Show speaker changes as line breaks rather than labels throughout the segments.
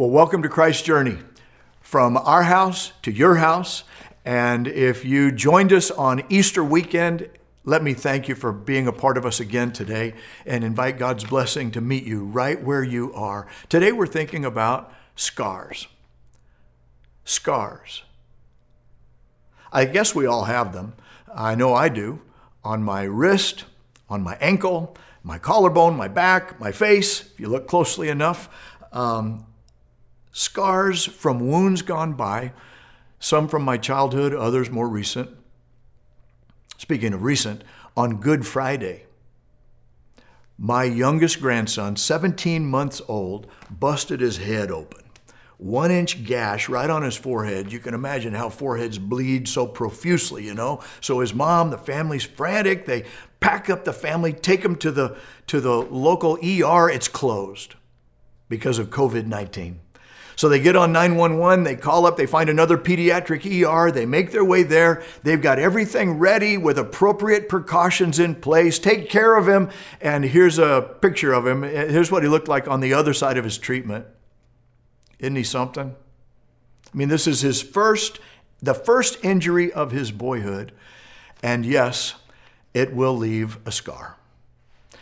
Well, welcome to Christ's Journey from our house to your house. And if you joined us on Easter weekend, let me thank you for being a part of us again today and invite God's blessing to meet you right where you are. Today we're thinking about scars. Scars. I guess we all have them. I know I do. On my wrist, on my ankle, my collarbone, my back, my face, if you look closely enough. Um, scars from wounds gone by, some from my childhood, others more recent. Speaking of recent, on Good Friday, my youngest grandson, 17 months old, busted his head open. One inch gash right on his forehead. You can imagine how foreheads bleed so profusely, you know. So his mom, the family's frantic. They pack up the family, take him to the to the local ER. It's closed because of COVID 19. So they get on 911, they call up, they find another pediatric ER, they make their way there. They've got everything ready with appropriate precautions in place, take care of him. And here's a picture of him. Here's what he looked like on the other side of his treatment. Isn't he something? I mean, this is his first, the first injury of his boyhood. And yes, it will leave a scar.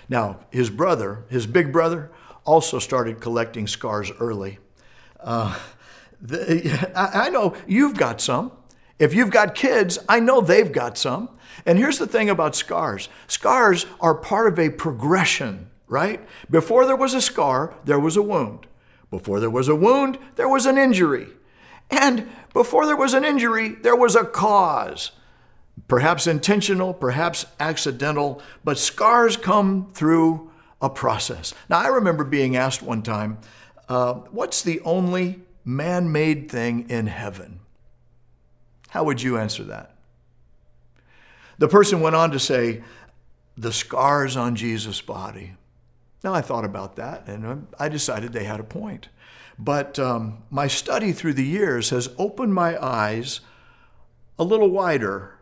Now, his brother, his big brother, also started collecting scars early. Uh, the, I, I know you've got some. If you've got kids, I know they've got some. And here's the thing about scars scars are part of a progression, right? Before there was a scar, there was a wound. Before there was a wound, there was an injury. And before there was an injury, there was a cause. Perhaps intentional, perhaps accidental, but scars come through a process. Now, I remember being asked one time, uh, what's the only man made thing in heaven? How would you answer that? The person went on to say, the scars on Jesus' body. Now, I thought about that and I decided they had a point. But um, my study through the years has opened my eyes a little wider.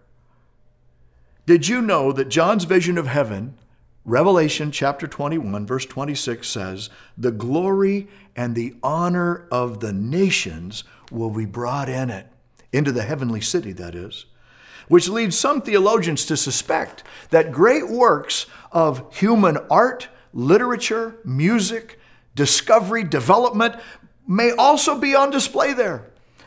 Did you know that John's vision of heaven Revelation chapter 21, verse 26 says, The glory and the honor of the nations will be brought in it, into the heavenly city, that is. Which leads some theologians to suspect that great works of human art, literature, music, discovery, development may also be on display there.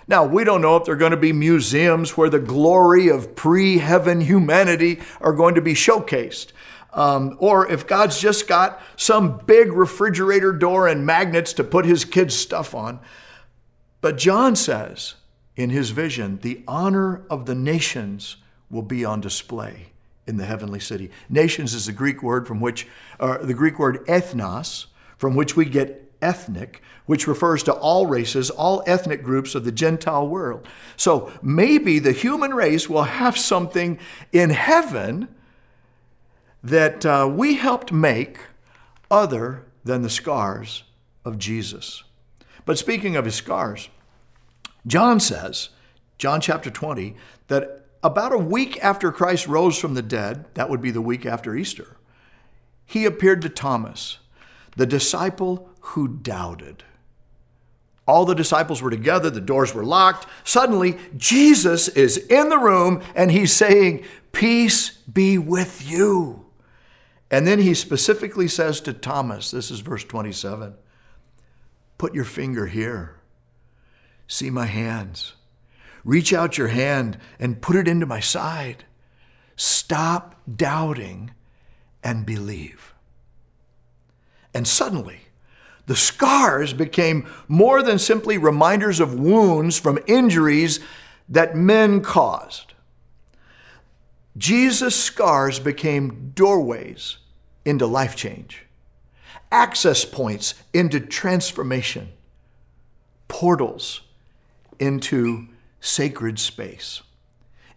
Now, we don't know if there are going to be museums where the glory of pre heaven humanity are going to be showcased. Um, or if God's just got some big refrigerator door and magnets to put his kids' stuff on. But John says in his vision, the honor of the nations will be on display in the heavenly city. Nations is the Greek word from which, uh, the Greek word ethnos, from which we get ethnic, which refers to all races, all ethnic groups of the Gentile world. So maybe the human race will have something in heaven that uh, we helped make other than the scars of Jesus. But speaking of his scars, John says, John chapter 20, that about a week after Christ rose from the dead, that would be the week after Easter, he appeared to Thomas, the disciple who doubted. All the disciples were together, the doors were locked. Suddenly, Jesus is in the room and he's saying, Peace be with you. And then he specifically says to Thomas, this is verse 27, put your finger here. See my hands. Reach out your hand and put it into my side. Stop doubting and believe. And suddenly, the scars became more than simply reminders of wounds from injuries that men caused. Jesus' scars became doorways into life change, access points into transformation, portals into sacred space.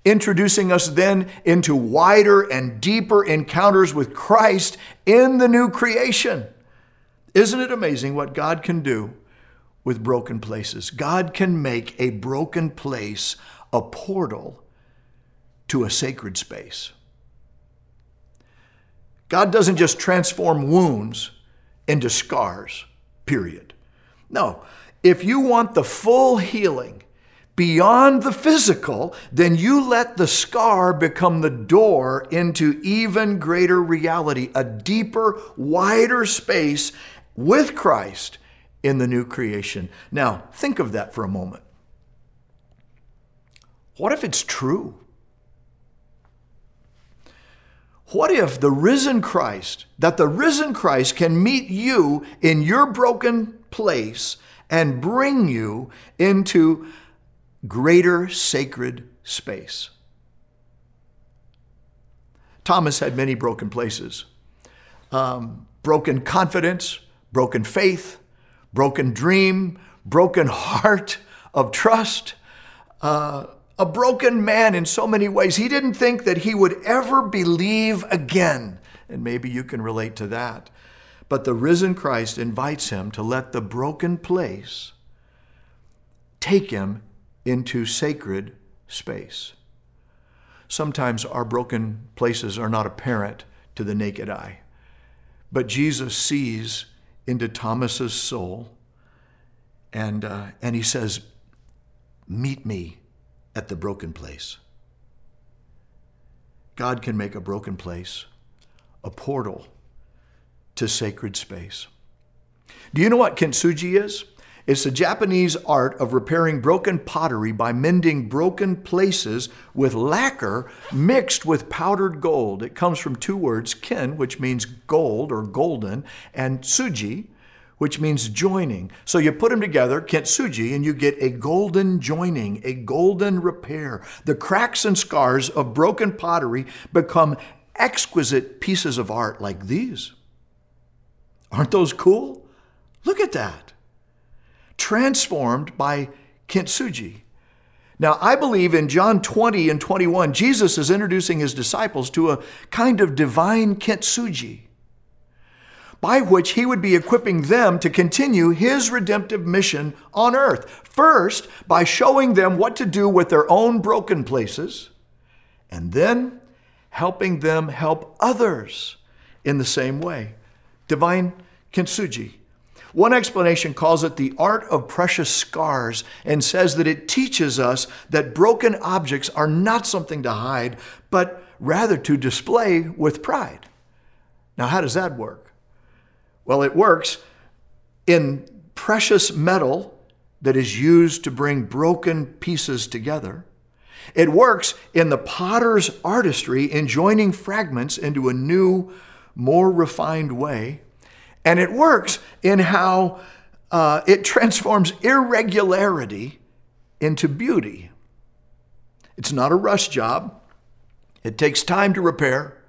Introducing us then into wider and deeper encounters with Christ in the new creation. Isn't it amazing what God can do with broken places? God can make a broken place a portal to a sacred space. God doesn't just transform wounds into scars, period. No, If you want the full healing beyond the physical, then you let the scar become the door into even greater reality, a deeper, wider space with Christ in the new creation. Now, think of that for a moment. What if it's true? What if the risen Christ, that the risen Christ can meet you in your broken place and bring you into greater sacred space? Thomas had many broken places um, broken confidence, broken faith, broken dream, broken heart of trust. Uh, a broken man in so many ways. He didn't think that he would ever believe again. And maybe you can relate to that. But the risen Christ invites him to let the broken place take him into sacred space. Sometimes our broken places are not apparent to the naked eye, but Jesus sees into Thomas's soul and, uh, and he says, Meet me at the broken place. God can make a broken place a portal to sacred space. Do you know what kintsugi is? It's the Japanese art of repairing broken pottery by mending broken places with lacquer mixed with powdered gold. It comes from two words, kin, which means gold or golden, and tsugi, which means joining. So you put them together, kintsugi, and you get a golden joining, a golden repair. The cracks and scars of broken pottery become exquisite pieces of art like these. Aren't those cool? Look at that. Transformed by kintsugi. Now, I believe in John 20 and 21, Jesus is introducing his disciples to a kind of divine kintsugi by which he would be equipping them to continue his redemptive mission on earth. First, by showing them what to do with their own broken places, and then helping them help others in the same way. Divine kintsugi. One explanation calls it the art of precious scars and says that it teaches us that broken objects are not something to hide, but rather to display with pride. Now, how does that work? Well, it works in precious metal that is used to bring broken pieces together. It works in the potter's artistry in joining fragments into a new, more refined way. And it works in how uh, it transforms irregularity into beauty. It's not a rush job, it takes time to repair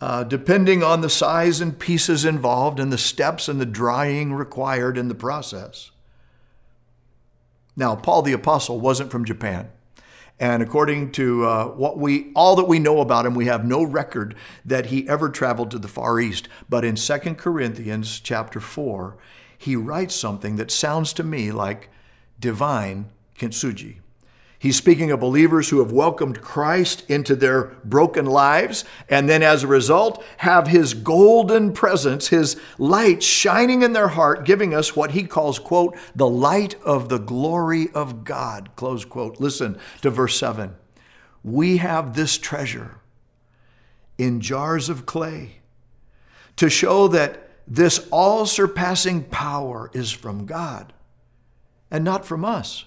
uh, depending on the size and pieces involved and the steps and the drying required in the process. Now, Paul the Apostle wasn't from Japan. And according to uh, what we, all that we know about him, we have no record that he ever traveled to the Far East. But in 2 Corinthians chapter 4, he writes something that sounds to me like divine kintsugi. He's speaking of believers who have welcomed Christ into their broken lives and then as a result have his golden presence, his light shining in their heart, giving us what he calls, quote, the light of the glory of God, close quote. Listen to verse 7. We have this treasure in jars of clay to show that this all surpassing power is from God and not from us.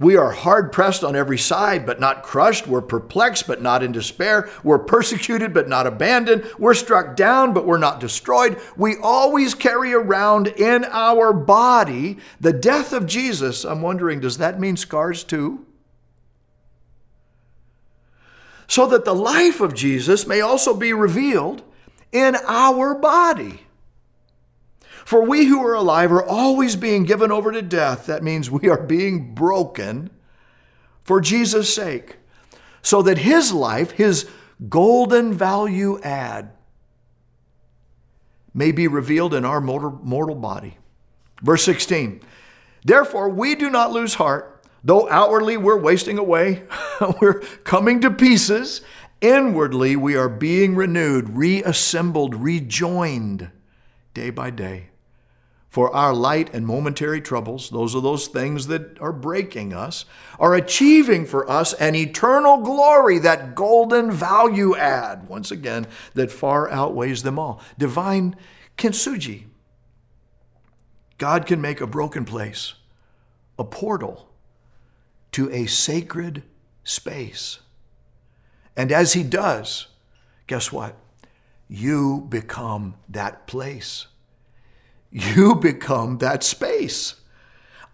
We are hard pressed on every side, but not crushed. We're perplexed, but not in despair. We're persecuted, but not abandoned. We're struck down, but we're not destroyed. We always carry around in our body the death of Jesus. I'm wondering, does that mean scars too? So that the life of Jesus may also be revealed in our body. For we who are alive are always being given over to death. That means we are being broken for Jesus' sake, so that his life, his golden value add, may be revealed in our mortal, body. Verse 16 Therefore, we do not lose heart, though outwardly we're wasting away, we're coming to pieces. Inwardly, we are being renewed, reassembled, rejoined day by day. For our light and momentary troubles, those are those things that are breaking us, are achieving for us an eternal glory, that golden value add, once again, that far outweighs them all. Divine kintsugi. God can make a broken place a portal to a sacred space. And as He does, guess what? You become that place you become that space.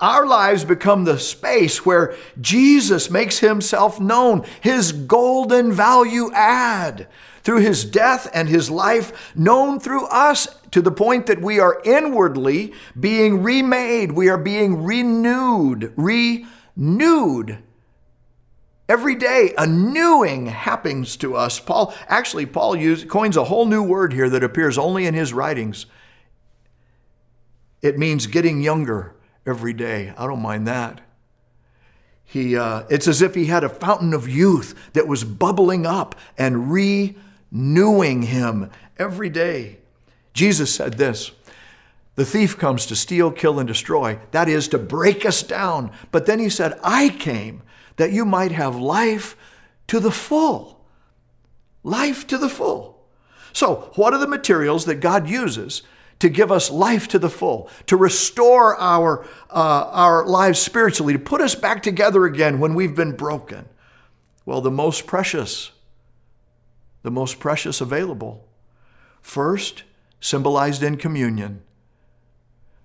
Our lives become the space where Jesus makes himself known, his golden value add through his death and his life, known through us to the point that we are inwardly being remade, we are being renewed, renewed. Every day, a newing happens to us. Paul, actually, Paul use, coins a whole new word here that appears only in his writings. It means getting younger every day. I don't mind that. He, uh, it's as if he had a fountain of youth that was bubbling up and renewing him every day. Jesus said this The thief comes to steal, kill, and destroy. That is, to break us down. But then he said, I came that you might have life to the full. Life to the full. So, what are the materials that God uses to give us life to the full, to restore our, uh, our lives spiritually, to put us back together again when we've been broken. Well, the most precious, the most precious available. First, symbolized in communion,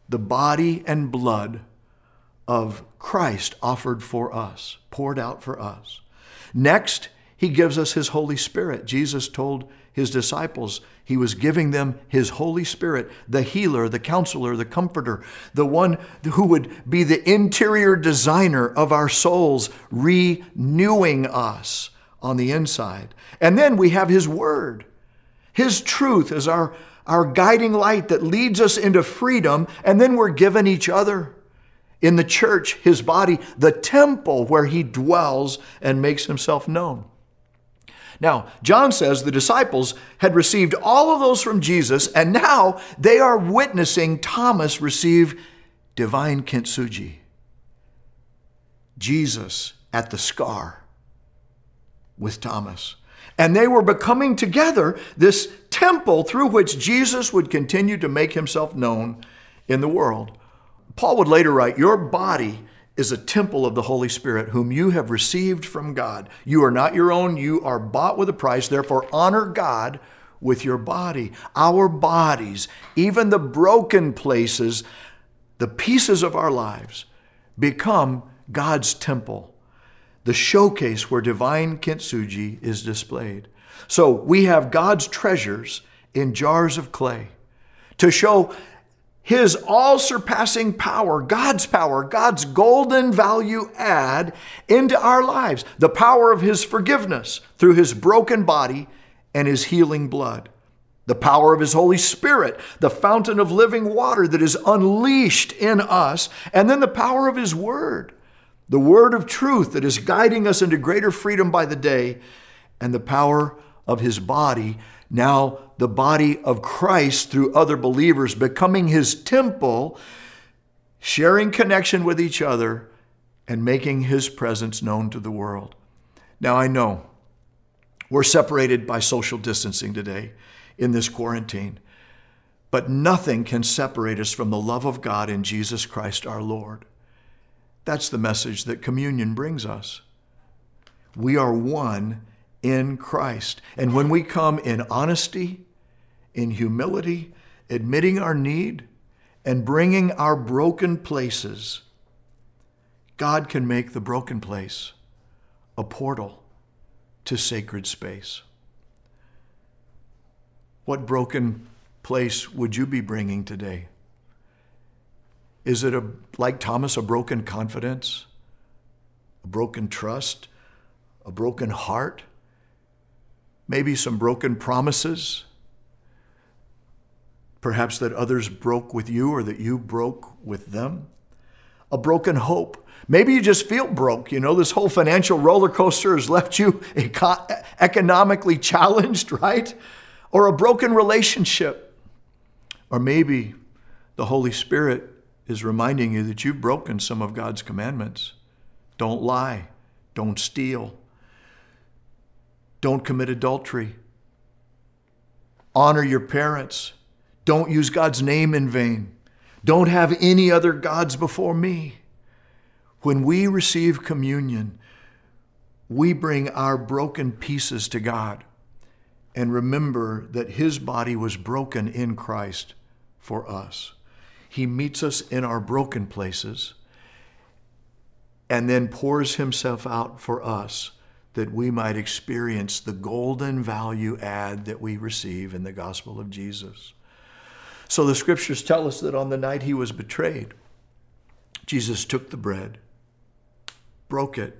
the body and blood of Christ offered for us, poured out for us. Next, he gives us his Holy Spirit. Jesus told his disciples, he was giving them his Holy Spirit, the healer, the counselor, the comforter, the one who would be the interior designer of our souls, renewing us on the inside. And then we have his word. His truth is our, our guiding light that leads us into freedom, and then we're given each other. In the church, his body, the temple where he dwells and makes himself known. Now, John says the disciples had received all of those from Jesus, and now they are witnessing Thomas receive divine kintsugi. Jesus at the scar with Thomas. And they were becoming together this temple through which Jesus would continue to make himself known in the world. Paul would later write, Your body is a temple of the Holy Spirit, whom you have received from God. You are not your own, you are bought with a price. Therefore, honor God with your body. Our bodies, even the broken places, the pieces of our lives, become God's temple, the showcase where divine kintsugi is displayed. So we have God's treasures in jars of clay to show his all surpassing power, God's power, God's golden value add into our lives, the power of His forgiveness through His broken body and His healing blood, the power of His Holy Spirit, the fountain of living water that is unleashed in us, and then the power of His Word, the Word of truth that is guiding us into greater freedom by the day, and the power of His body now the body of Christ through other believers, becoming his temple, sharing connection with each other, and making his presence known to the world. Now, I know we're separated by social distancing today in this quarantine, but nothing can separate us from the love of God in Jesus Christ our Lord. That's the message that communion brings us. We are one in Christ. And when we come in honesty, in humility, admitting our need, and bringing our broken places, God can make the broken place a portal to sacred space. What broken place would you be bringing today? Is it a, like Thomas, a broken confidence, a broken trust, a broken heart? Maybe some broken promises, perhaps that others broke with you or that you broke with them, a broken hope. Maybe you just feel broke. You know, this whole financial roller coaster has left you economically challenged, right? Or a broken relationship. Or maybe The Holy Spirit is reminding you that you've broken some of God's commandments. Don't lie. Don't steal. Don't commit adultery. Honor your parents. Don't use God's name in vain. Don't have any other gods before me. When we receive communion, we bring our broken pieces to God and remember that His body was broken in Christ for us. He meets us in our broken places and then pours Himself out for us that we might experience the golden value add that we receive in the gospel of Jesus. So the scriptures tell us that on the night he was betrayed, Jesus took the bread, broke it,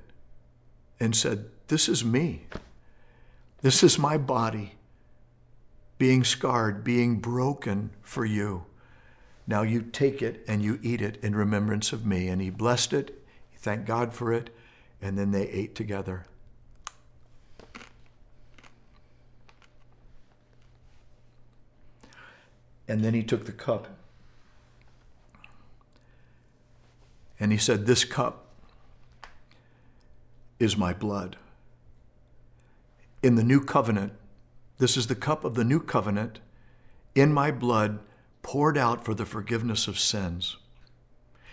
and said, This is me. This is my body being scarred, being broken for you. Now you take it and you eat it in remembrance of me. And he blessed it, he thanked God for it, and then they ate together. And then he took the cup. And he said, This cup is my blood. In the new covenant, this is the cup of the new covenant in my blood poured out for the forgiveness of sins.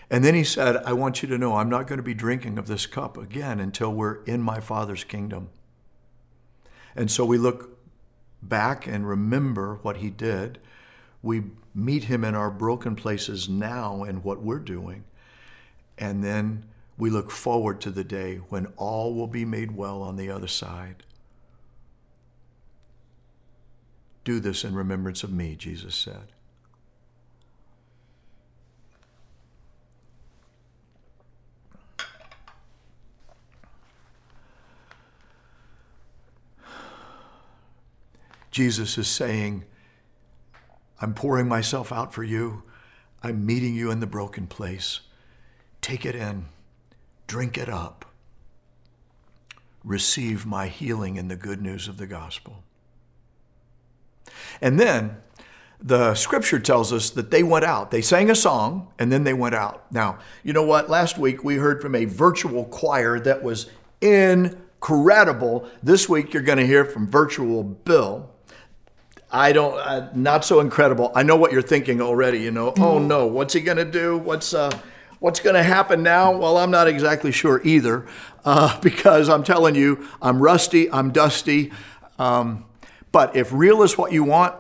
And then he said, I want you to know I'm not going to be drinking of this cup again until we're in my Father's kingdom. And so we look back and remember what he did we meet him in our broken places now and what we're doing. And then we look forward to the day when all will be made well on the other side. Do this in remembrance of me, Jesus said. Jesus is saying, I'm pouring myself out for you. I'm meeting you in the broken place. Take it in, drink it up. Receive my healing in the good news of the gospel. And then the scripture tells us that they went out. They sang a song and then they went out. Now, you know what? Last week we heard from a virtual choir that was incredible. This week you're going to hear from virtual Bill. I don't, uh, not so incredible. I know what you're thinking already. You know, oh no, what's he going to do? What's uh, what's going to happen now? Well, I'm not exactly sure either, uh, because I'm telling you, I'm rusty, I'm dusty. Um, but if real is what you want,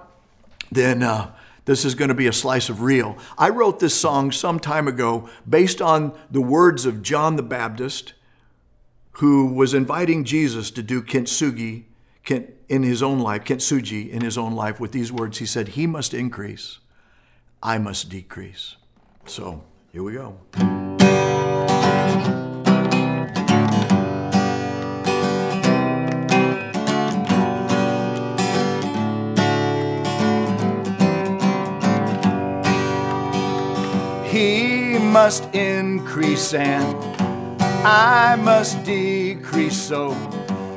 then uh, this is going to be a slice of real. I wrote this song some time ago based on the words of John the Baptist, who was inviting Jesus to do kintsugi Kent, in his own life, Kintsugi in his own life, with these words. He said, He must increase, I must decrease. So here we go. He must increase and I must decrease so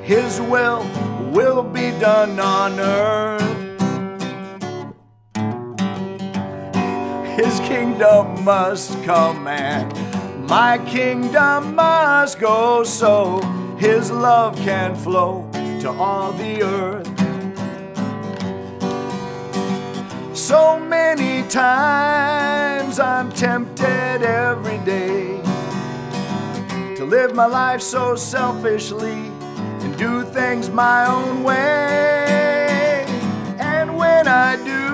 his will will be done on earth. His kingdom must come and my kingdom must go so his love can flow to all the earth. So many times I'm tempted every day to live my life so selfishly do things my own way. And when I do,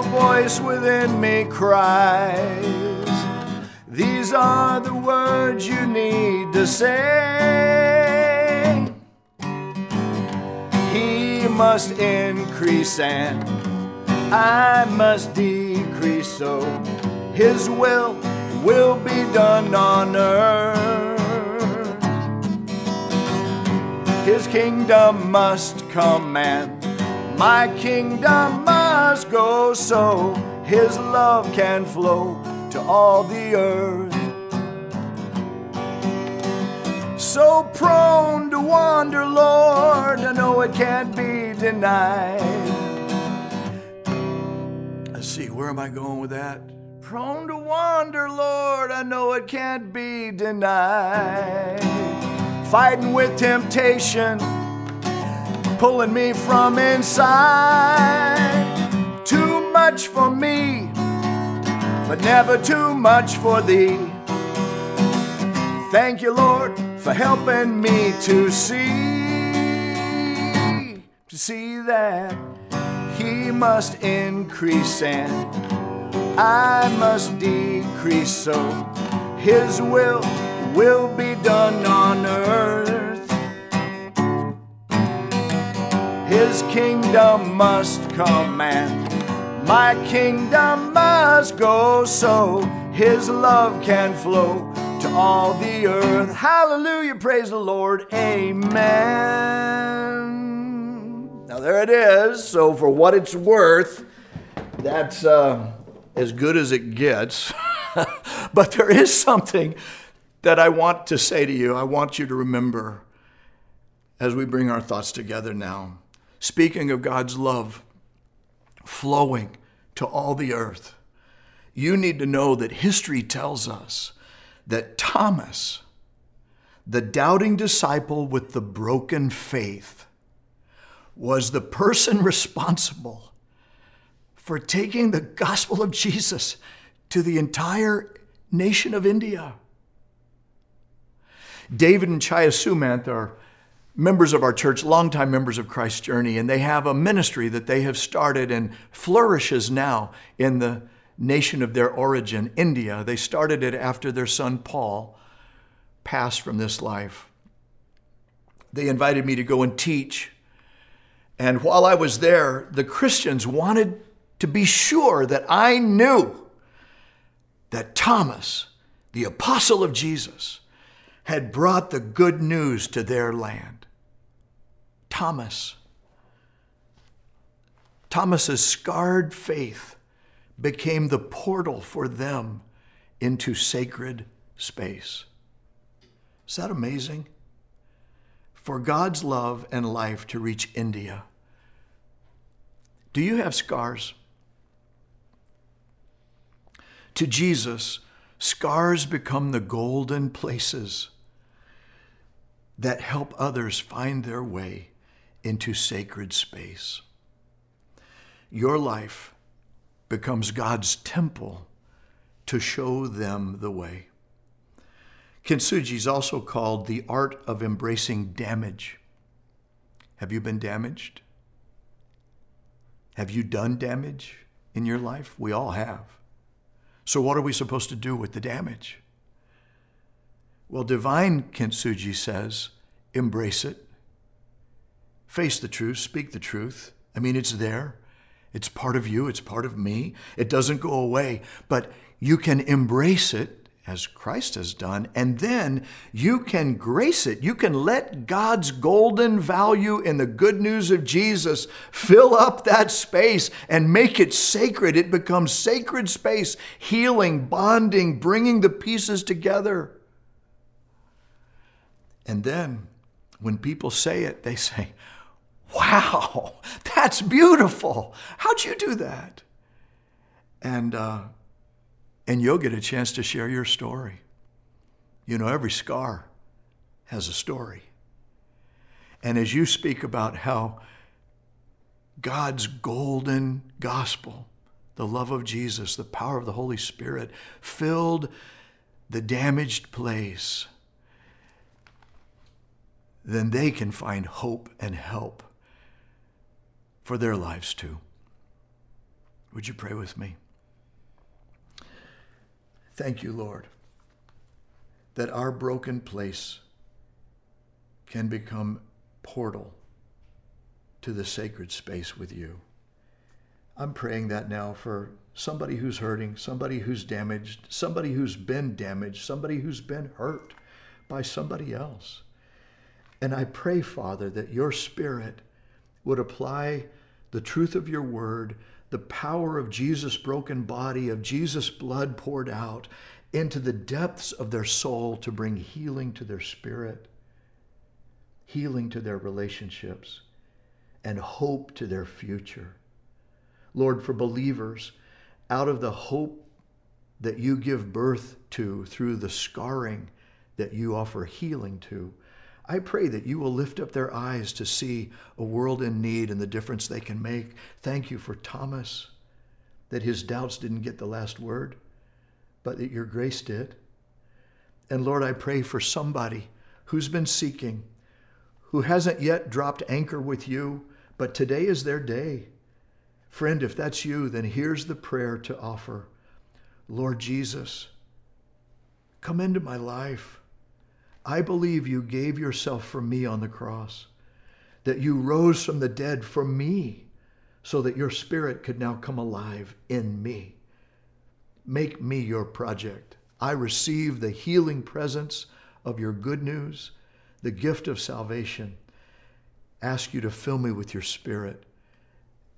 a voice within me cries, These are the words you need to say. He must increase and I must decrease so his will will be done on earth. His kingdom must command. my kingdom must go so His love can flow to all the earth. So prone to wander, Lord, I know it can't be denied. Let's see, where am I going with that? Prone to wander, Lord, I know it can't be denied. Fighting with temptation, pulling me from inside. Too much for me, but never too much for thee. Thank you, Lord, for helping me to see, to see that He must increase and I must decrease so His will will be done on earth. His kingdom must come and my kingdom must go so His love can flow to all the earth. Hallelujah, praise the Lord, amen. Now there it is. So for what it's worth, that's uh, as good as it gets. but there is something that I want to say to you. I want you to remember as we bring our thoughts together now. Speaking of God's love flowing to all the earth, you need to know that history tells us that Thomas, the doubting disciple with the broken faith, was the person responsible for taking the gospel of Jesus to the entire nation of India. David and Chaya Sumanth are members of our church, longtime members of Christ's Journey, and they have a ministry that they have started and flourishes now in the nation of their origin, India. They started it after their son Paul passed from this life. They invited me to go and teach. And while I was there, the Christians wanted to be sure that I knew that Thomas, the apostle of Jesus, had brought the good news to their land. Thomas. Thomas's scarred faith became the portal for them into sacred space. Is that amazing? For God's love and life to reach India. Do you have scars? To Jesus, scars become the golden places that help others find their way into sacred space. Your life becomes God's temple to show them the way. Kintsugi is also called the art of embracing damage. Have you been damaged? Have you done damage in your life? We all have. So, what are we supposed to do with the damage? Well, divine Kintsugi says, embrace it, face the truth, speak the truth. I mean, it's there. It's part of you, it's part of me. It doesn't go away, but you can embrace it as Christ has done, and then you can grace it. You can let God's golden value in the good news of Jesus fill up that space and make it sacred. It becomes sacred space, healing, bonding, bringing the pieces together. And then when people say it, they say, Wow, that's beautiful. How'd you do that? And, uh, and you'll get a chance to share your story. You know, every scar has a story. And as you speak about how God's golden gospel, the love of Jesus, the power of the Holy Spirit, filled the damaged place, then they can find hope and help for their lives too. Would you pray with me? Thank you, Lord, that our broken place can become portal to the sacred space with you. I'm praying that now for somebody who's hurting, somebody who's damaged, somebody who's been damaged, somebody who's been hurt by somebody else. And I pray, Father, that your Spirit would apply the truth of your word, the power of Jesus' broken body, of Jesus' blood poured out into the depths of their soul to bring healing to their spirit, healing to their relationships, and hope to their future. Lord, for believers, out of the hope that you give birth to through the scarring that you offer healing to. I pray that you will lift up their eyes to see a world in need and the difference they can make. Thank you for Thomas, that his doubts didn't get the last word, but that your grace did. And Lord, I pray for somebody who's been seeking, who hasn't yet dropped anchor with you, but today is their day. Friend, if that's you, then here's the prayer to offer Lord Jesus, come into my life. I believe you gave yourself for me on the cross, that you rose from the dead for me, so that your spirit could now come alive in me. Make me your project. I receive the healing presence of your good news, the gift of salvation. Ask you to fill me with your spirit.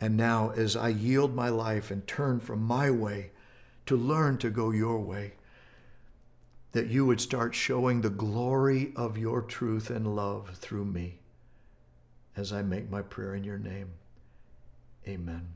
And now, as I yield my life and turn from my way to learn to go your way, that you would start showing the glory of your truth and love through me as I make my prayer in your name. Amen.